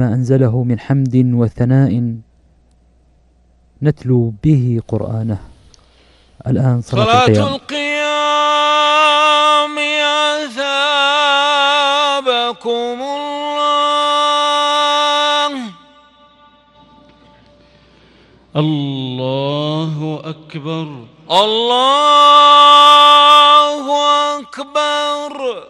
ما أنزله من حمد وثناء نتلو به قرآنه. الآن صلاة, صلاة القيام. القيام أثابكم الله. الله أكبر. الله أكبر.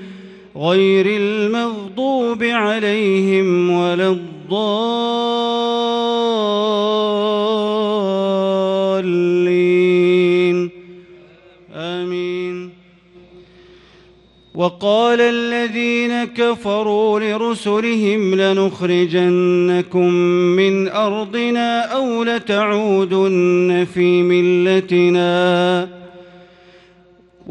غير المغضوب عليهم ولا الضالين. آمين. وقال الذين كفروا لرسلهم لنخرجنكم من أرضنا أو لتعودن في ملتنا.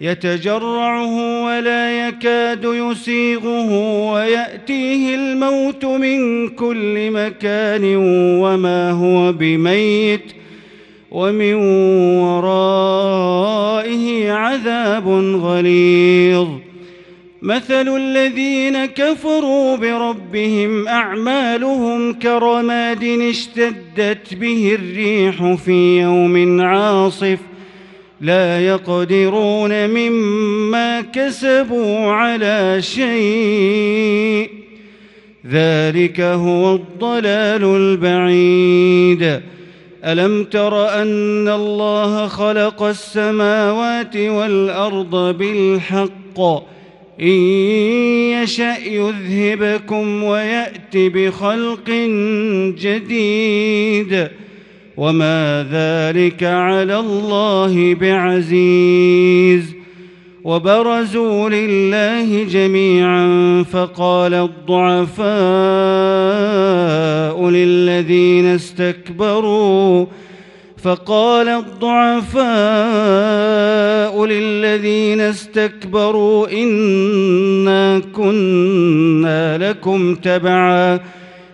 يتجرعه ولا يكاد يسيغه ويأتيه الموت من كل مكان وما هو بميت ومن ورائه عذاب غليظ. مثل الذين كفروا بربهم أعمالهم كرماد اشتدت به الريح في يوم عاصف لا يقدرون مما كسبوا على شيء. ذلك هو الضلال البعيد. ألم تر أن الله خلق السماوات والأرض بالحق؟ إن يشأ يذهبكم ويأت بخلق جديد. وما ذلك على الله بعزيز وبرزوا لله جميعا فقال الضعفاء للذين استكبروا فقال الضعفاء للذين استكبروا إنا كنا لكم تبعاً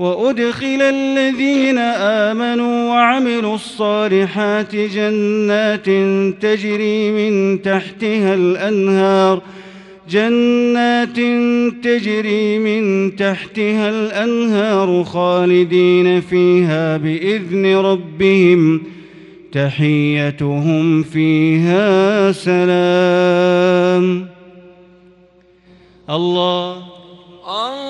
وأدخل الذين آمنوا وعملوا الصالحات جنات تجري من تحتها الأنهار جنات تجري من تحتها الأنهار خالدين فيها بإذن ربهم تحيتهم فيها سلام. الله. الله.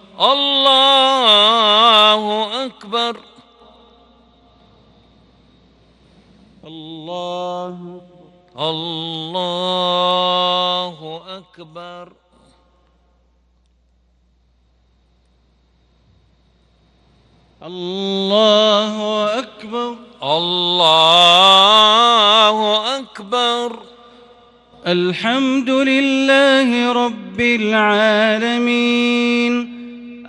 الله أكبر. الله الله أكبر. الله أكبر. الله أكبر. الحمد لله رب العالمين.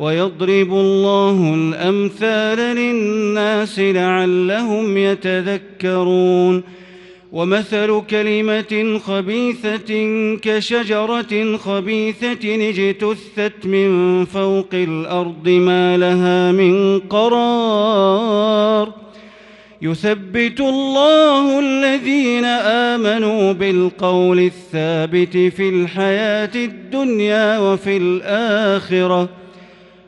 ويضرب الله الأمثال للناس لعلهم يتذكرون. ومثل كلمة خبيثة كشجرة خبيثة اجتثت من فوق الأرض ما لها من قرار. يثبت الله الذين آمنوا بالقول الثابت في الحياة الدنيا وفي الآخرة.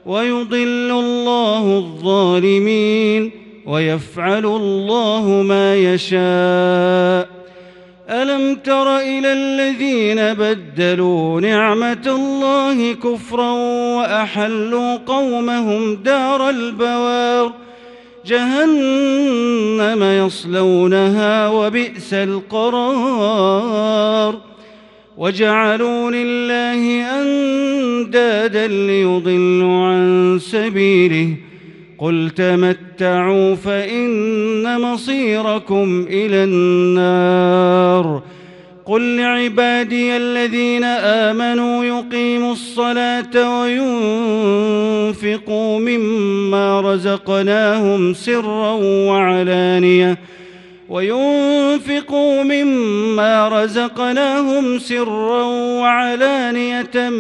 ويضل الله الظالمين ويفعل الله ما يشاء. ألم تر إلى الذين بدلوا نعمة الله كفرا وأحلوا قومهم دار البوار؟ جهنم يصلونها وبئس القرار. وجعلوا لله أندادا ليضلوا عن سبيله. قل تمتعوا فإن مصيركم إلى النار. قل لعبادي الذين آمنوا يقيموا الصلاة وينفقوا مما رزقناهم سرا وعلانية. وينفقوا مما رزقناهم سرا وعلانية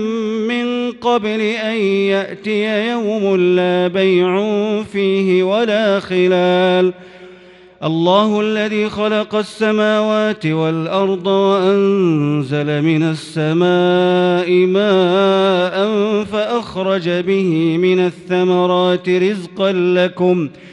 من قبل أن يأتي يوم لا بيع فيه ولا خلال. الله الذي خلق السماوات والأرض وأنزل من السماء ماء فأخرج به من الثمرات رزقا لكم ۖ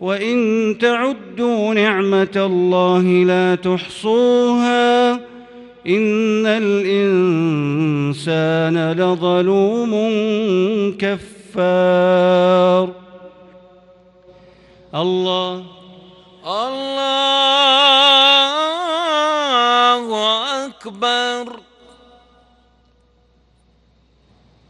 وإن تعدوا نعمة الله لا تحصوها إن الإنسان لظلوم كفار. الله. الله.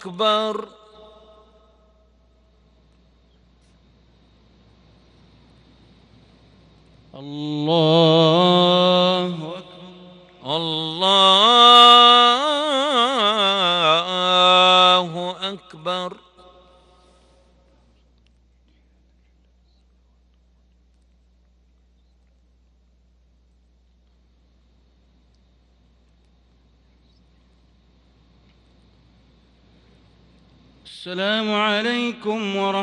أكبر الله أكبر الله أكبر السلام عليكم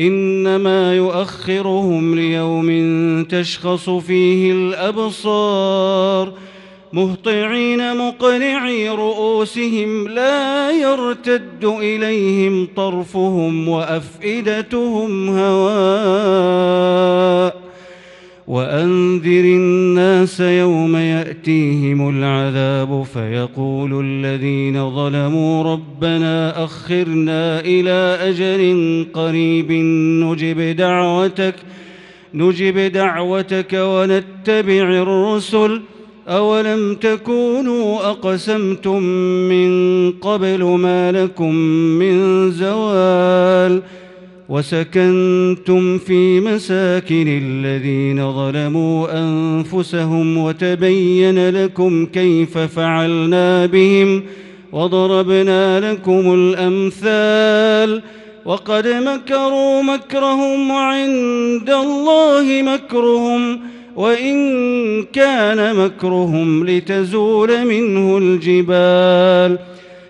إنما يؤخرهم ليوم تشخص فيه الأبصار مهطعين مقنعي رؤوسهم لا يرتد إليهم طرفهم وأفئدتهم هواء وأنذر الناس يوم يأتيهم العذاب فيقول الذين ظلموا ربنا أخرنا إلى أجل قريب نجب دعوتك نجب دعوتك ونتبع الرسل. أولم تكونوا أقسمتم من قبل ما لكم من زوال؟ وسكنتم في مساكن الذين ظلموا أنفسهم وتبين لكم كيف فعلنا بهم وضربنا لكم الأمثال وقد مكروا مكرهم وعند الله مكرهم وإن كان مكرهم لتزول منه الجبال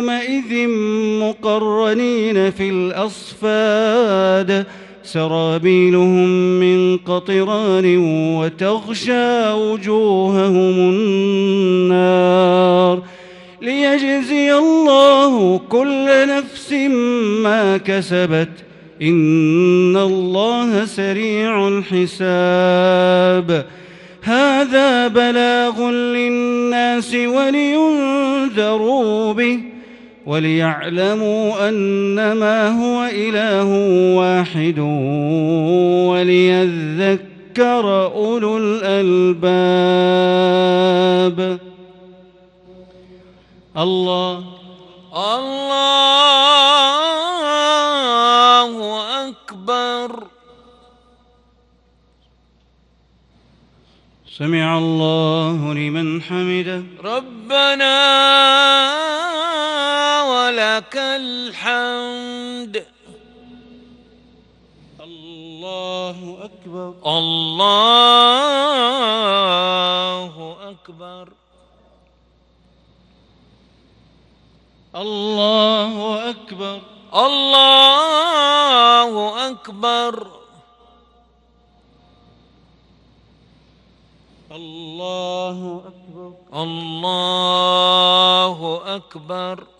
يومئذ مقرنين في الأصفاد سرابيلهم من قطران وتغشى وجوههم النار. ليجزي الله كل نفس ما كسبت إن الله سريع الحساب. هذا بلاغ للناس ولينذروا به وليعلموا أنما هو إله واحد وليذكر أولو الألباب. الله. الله أكبر. سمع الله لمن حمده. ربنا الحمد. الله أكبر. الله أكبر. الله أكبر. الله أكبر. الله أكبر. الله أكبر.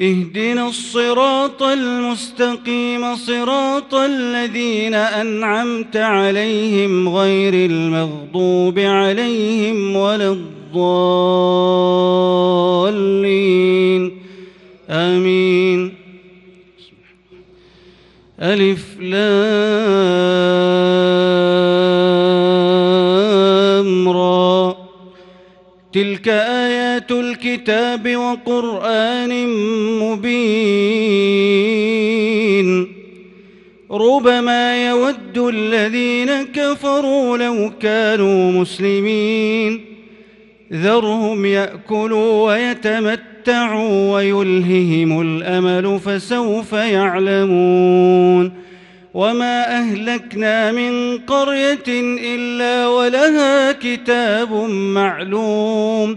اهدنا الصراط المستقيم صراط الذين أنعمت عليهم غير المغضوب عليهم ولا الضالين. آمين. ألف لام را. تلك آيات الكتاب وقرآن مبين ربما يود الذين كفروا لو كانوا مسلمين ذرهم يأكلوا ويتمتعوا ويلههم الأمل فسوف يعلمون وما أهلكنا من قرية إلا ولها كتاب معلوم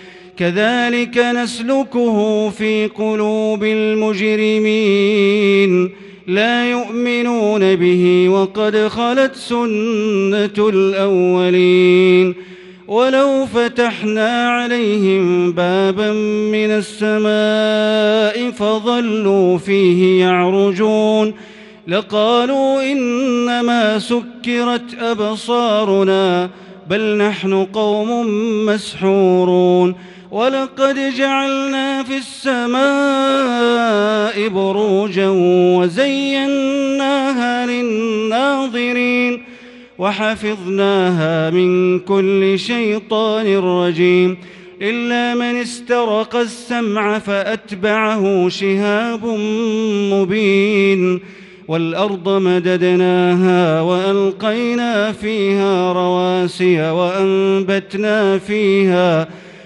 كذلك نسلكه في قلوب المجرمين. لا يؤمنون به وقد خلت سنة الأولين. ولو فتحنا عليهم بابا من السماء فظلوا فيه يعرجون. لقالوا إنما سكرت أبصارنا بل نحن قوم مسحورون. ولقد جعلنا في السماء بروجا وزيناها للناظرين وحفظناها من كل شيطان رجيم إلا من استرق السمع فأتبعه شهاب مبين والأرض مددناها وألقينا فيها رواسي وأنبتنا فيها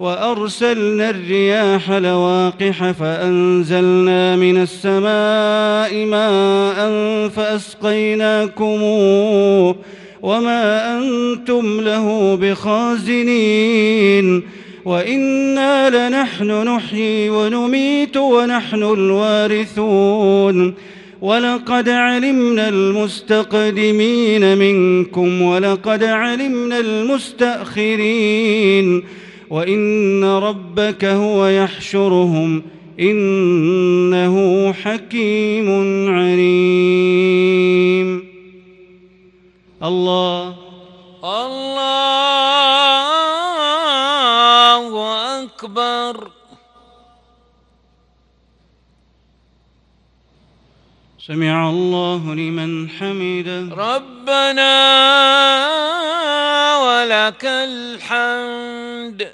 وأرسلنا الرياح لواقح فأنزلنا من السماء ماء فأسقيناكموه وما أنتم له بخازنين وإنا لنحن نحيي ونميت ونحن الوارثون ولقد علمنا المستقدمين منكم ولقد علمنا المستأخرين وإن ربك هو يحشرهم إنه حكيم عليم. الله. الله أكبر. سمع الله لمن حمده. ربنا ولك الحمد.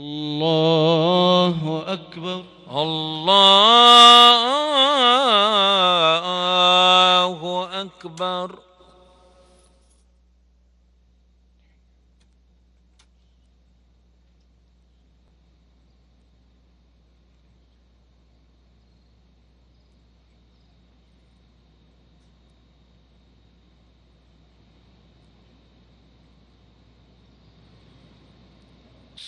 الله أكبر. الله أكبر.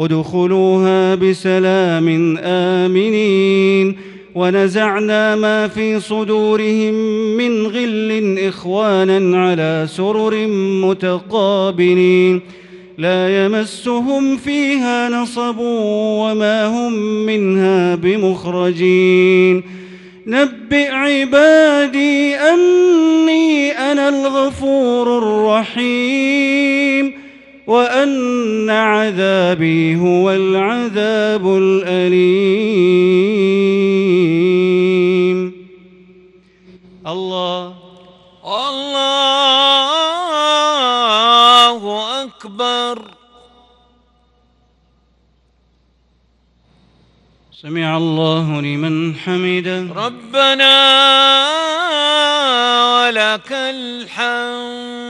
ادخلوها بسلام آمنين ونزعنا ما في صدورهم من غل إخوانا على سرر متقابلين لا يمسهم فيها نصب وما هم منها بمخرجين نبئ عبادي أني أنا الغفور الرحيم وأن عذابي هو العذاب الأليم. الله. الله أكبر. سمع الله لمن حمده. ربنا ولك الحمد.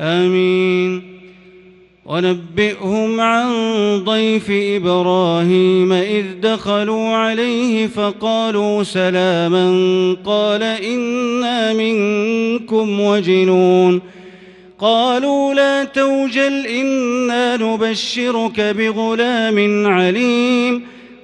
آمين. ونبئهم عن ضيف إبراهيم إذ دخلوا عليه فقالوا سلاما قال إنا منكم وجنون. قالوا لا توجل إنا نبشرك بغلام عليم.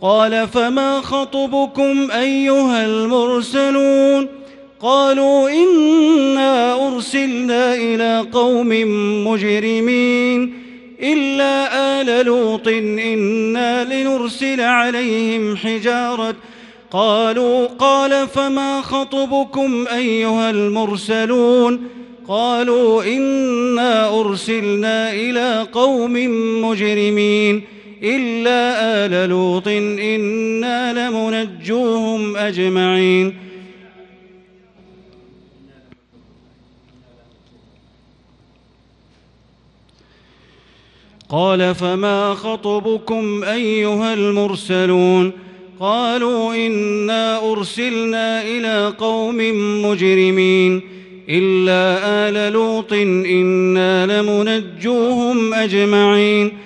قال فما خطبكم أيها المرسلون قالوا إنا أرسلنا إلى قوم مجرمين إلا آل لوط إنا لنرسل عليهم حجارة قالوا قال فما خطبكم أيها المرسلون قالوا إنا أرسلنا إلى قوم مجرمين إلا آل لوط إنا لمنجوهم أجمعين. قال فما خطبكم أيها المرسلون؟ قالوا إنا أرسلنا إلى قوم مجرمين. إلا آل لوط إنا لمنجوهم أجمعين.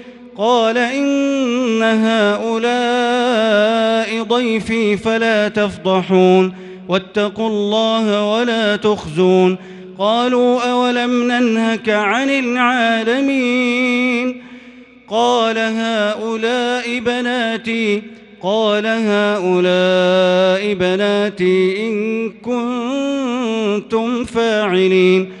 قال إن هؤلاء ضيفي فلا تفضحون واتقوا الله ولا تخزون قالوا أولم ننهك عن العالمين قال هؤلاء بناتي قال هؤلاء بناتي إن كنتم فاعلين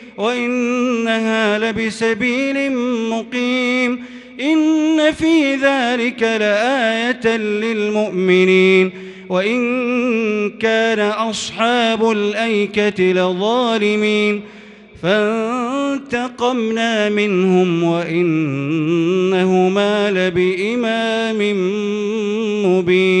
وإنها لبسبيل مقيم إن في ذلك لآية للمؤمنين وإن كان أصحاب الأيكة لظالمين فانتقمنا منهم وإنهما لبإمام مبين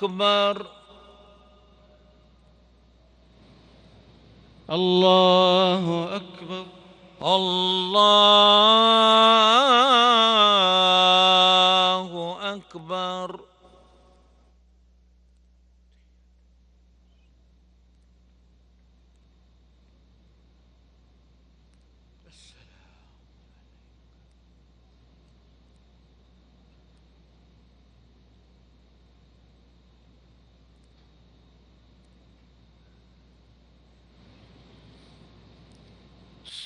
أكبر الله أكبر. الله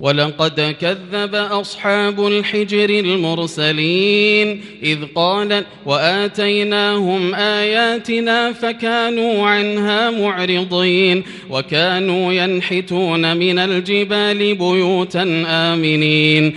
ولقد كذب أصحاب الحجر المرسلين إذ قال وآتيناهم آياتنا فكانوا عنها معرضين وكانوا ينحتون من الجبال بيوتا آمنين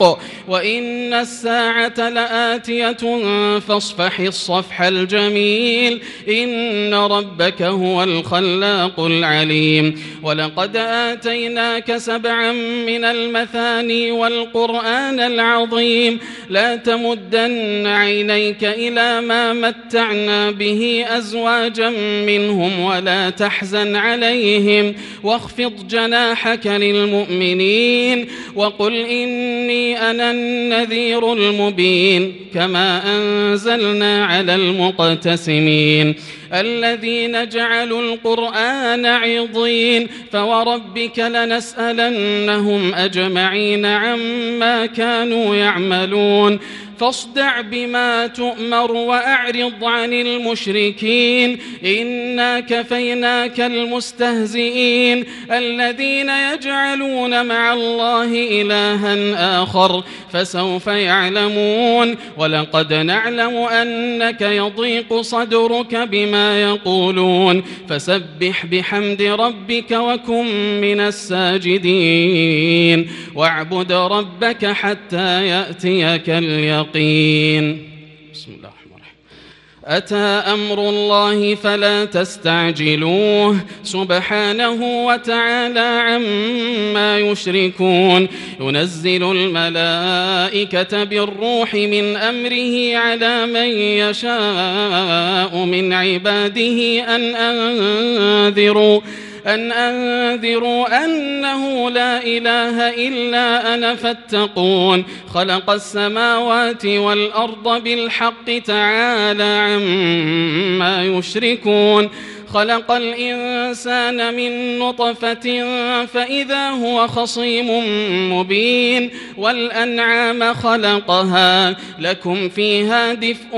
الحق وإن الساعة لآتية فاصفح الصفح الجميل إن ربك هو الخلاق العليم ولقد آتيناك سبعا من المثاني والقرآن العظيم لا تمدن عينيك إلى ما متعنا به أزواجا منهم ولا تحزن عليهم واخفض جناحك للمؤمنين وقل إني أنا النذير المبين كما أنزلنا على المقتسمين. الذين جعلوا القرآن عضين فوربك لنسألنهم أجمعين عما كانوا يعملون فاصدع بما تؤمر وأعرض عن المشركين إنا كفيناك المستهزئين الذين يجعلون مع الله إلها آخر فسوف يعلمون ولقد نعلم أنك يضيق صدرك بما يقولون فسبح بحمد ربك وكن من الساجدين واعبد ربك حتى يأتيك اليقين. بسم الله. أتى أمر الله فلا تستعجلوه سبحانه وتعالى عما يشركون ينزل الملائكة بالروح من أمره على من يشاء من عباده أن أنذروا أن أنذروا أنه لا إله إلا أنا فاتقون. خلق السماوات والأرض بالحق تعالى عما يشركون. خلق الإنسان من نطفة فإذا هو خصيم مبين والأنعام خلقها لكم فيها دفء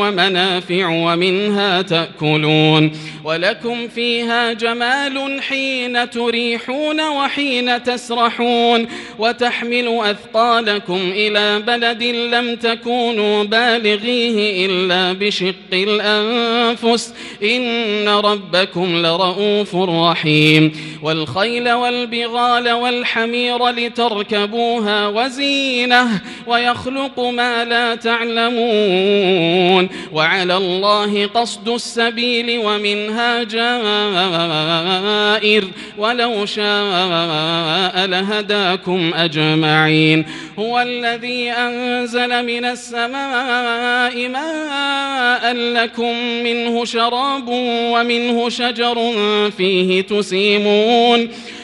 ومنافع ومنها تأكلون ولكم فيها جمال حين تريحون وحين تسرحون وتحمل أثقالكم إلى بلد لم تكونوا بالغيه إلا بشق الأنفس إن ربكم لرؤوف رحيم. والخيل والبغال والحمير لتركبوها وزينة ويخلق ما لا تعلمون. وعلى الله قصد السبيل ومنها جائر. ولو شاء لهداكم أجمعين. هو الذي أنزل من السماء ماء لكم منه شراب ومنه شجر فيه تسيمون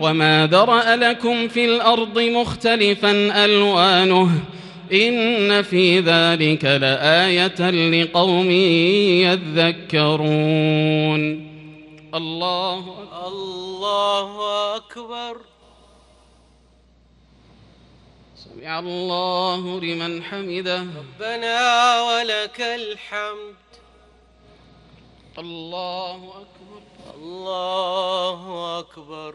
وما ذرأ لكم في الأرض مختلفا ألوانه إن في ذلك لآية لقوم يذكرون الله الله أكبر سمع الله لمن حمده ربنا ولك الحمد الله أكبر الله أكبر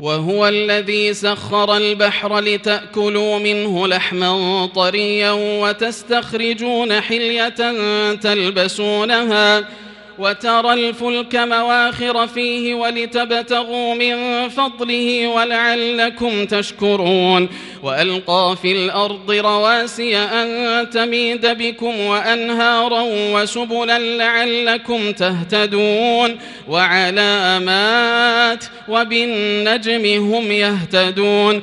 وهو الذي سخر البحر لتأكلوا منه لحما طريا وتستخرجون حلية تلبسونها وترى الفلك مواخر فيه ولتبتغوا من فضله ولعلكم تشكرون وألقى في الأرض رواسي أن تميد بكم وأنهارا وسبلا لعلكم تهتدون وعلامات وبالنجم هم يهتدون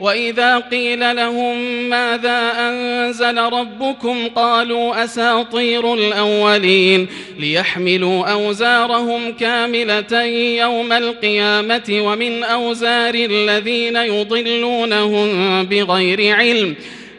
وإذا قيل لهم ماذا أنزل ربكم قالوا أساطير الأولين ليحملوا أوزارهم كاملة يوم القيامة ومن أوزار الذين يضلونهم بغير علم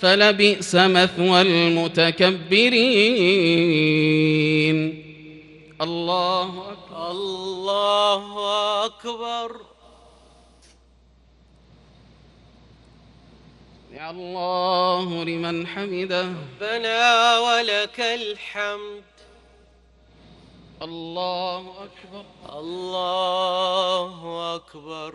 فلبئس مثوى المتكبرين. الله أكبر. الله أكبر. يا الله لمن حمده. ربنا ولك الحمد. الله أكبر. الله أكبر.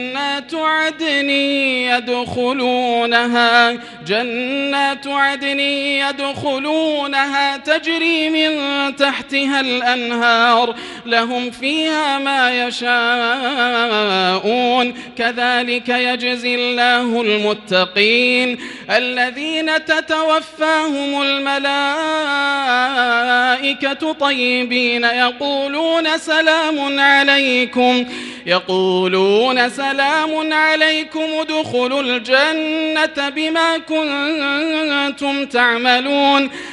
جنات عدن يدخلونها جنات عدن يدخلونها تجري من تحتها الأنهار لهم فيها ما يشاءون كذلك يجزي الله المتقين. الذين تتوفاهم الملائكة طيبين يقولون سلام عليكم يقولون سلام عليكم ادخلوا الجنة بما كنتم تعملون.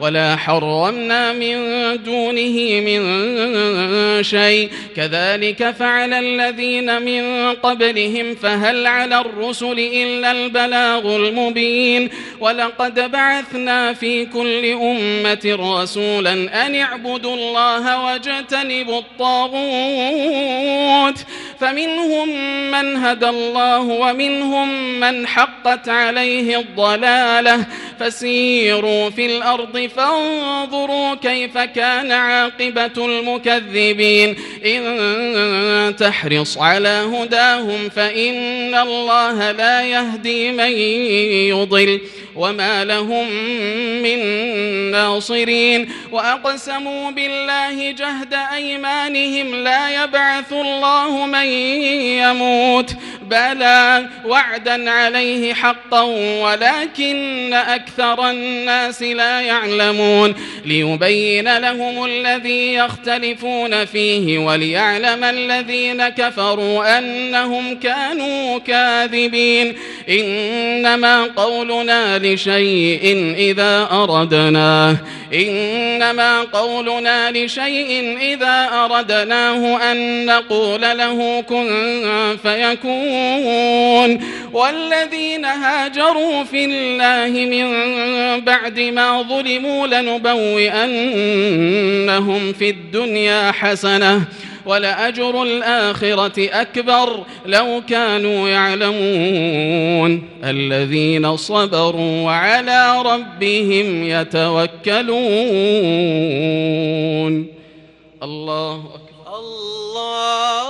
ولا حرمنا من دونه من شيء. كذلك فعل الذين من قبلهم فهل على الرسل إلا البلاغ المبين. ولقد بعثنا في كل أمة رسولا أن اعبدوا الله واجتنبوا الطاغوت. فمنهم من هدى الله ومنهم من حقت عليه الضلالة. فسيروا في الأرض فانظروا كيف كان عاقبة المكذبين. إن تحرص على هداهم فإن الله لا يهدي من يضل. وما لهم من ناصرين. وأقسموا بالله جهد أيمانهم لا يبعث الله من يموت. بلى وعدا عليه حقا ولكن أكثر الناس لا يعلمون ليبين لهم الذي يختلفون فيه وليعلم الذين كفروا أنهم كانوا كاذبين إنما قولنا لشيء إذا أردناه إنما قولنا لشيء إذا أردناه أن نقول له كن فيكون والذين هاجروا في الله من بعد ما ظلموا لنبوئنهم في الدنيا حسنة ولأجر الآخرة أكبر لو كانوا يعلمون. الذين صبروا وعلى ربهم يتوكلون. الله أكبر. الله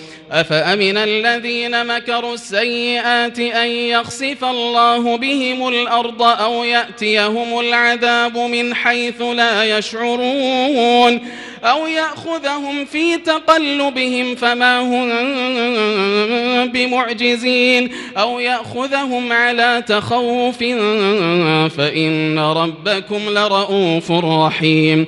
أفأمن الذين مكروا السيئات أن يخسف الله بهم الأرض أو يأتيهم العذاب من حيث لا يشعرون أو يأخذهم في تقلبهم فما هم بمعجزين أو يأخذهم على تخوف فإن ربكم لرؤوف رحيم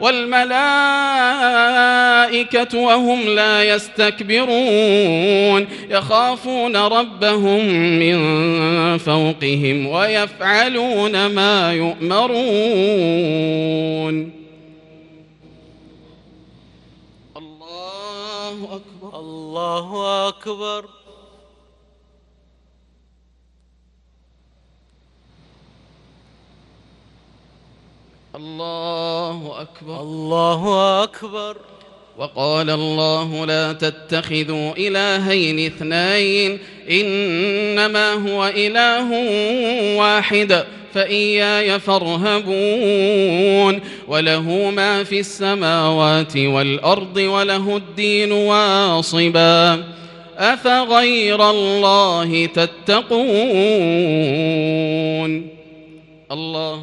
والملائكة وهم لا يستكبرون يخافون ربهم من فوقهم ويفعلون ما يؤمرون. الله أكبر. الله أكبر. الله أكبر. الله أكبر. وقال الله لا تتخذوا إلهين اثنين إنما هو إله واحد فإياي فارهبون. وله ما في السماوات والأرض وله الدين واصبا. أفغير الله تتقون؟ الله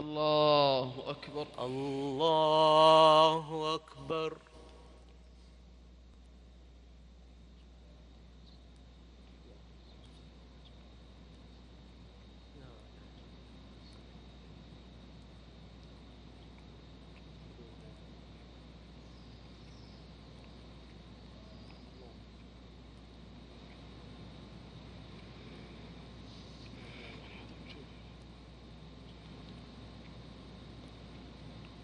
الله أكبر. الله أكبر.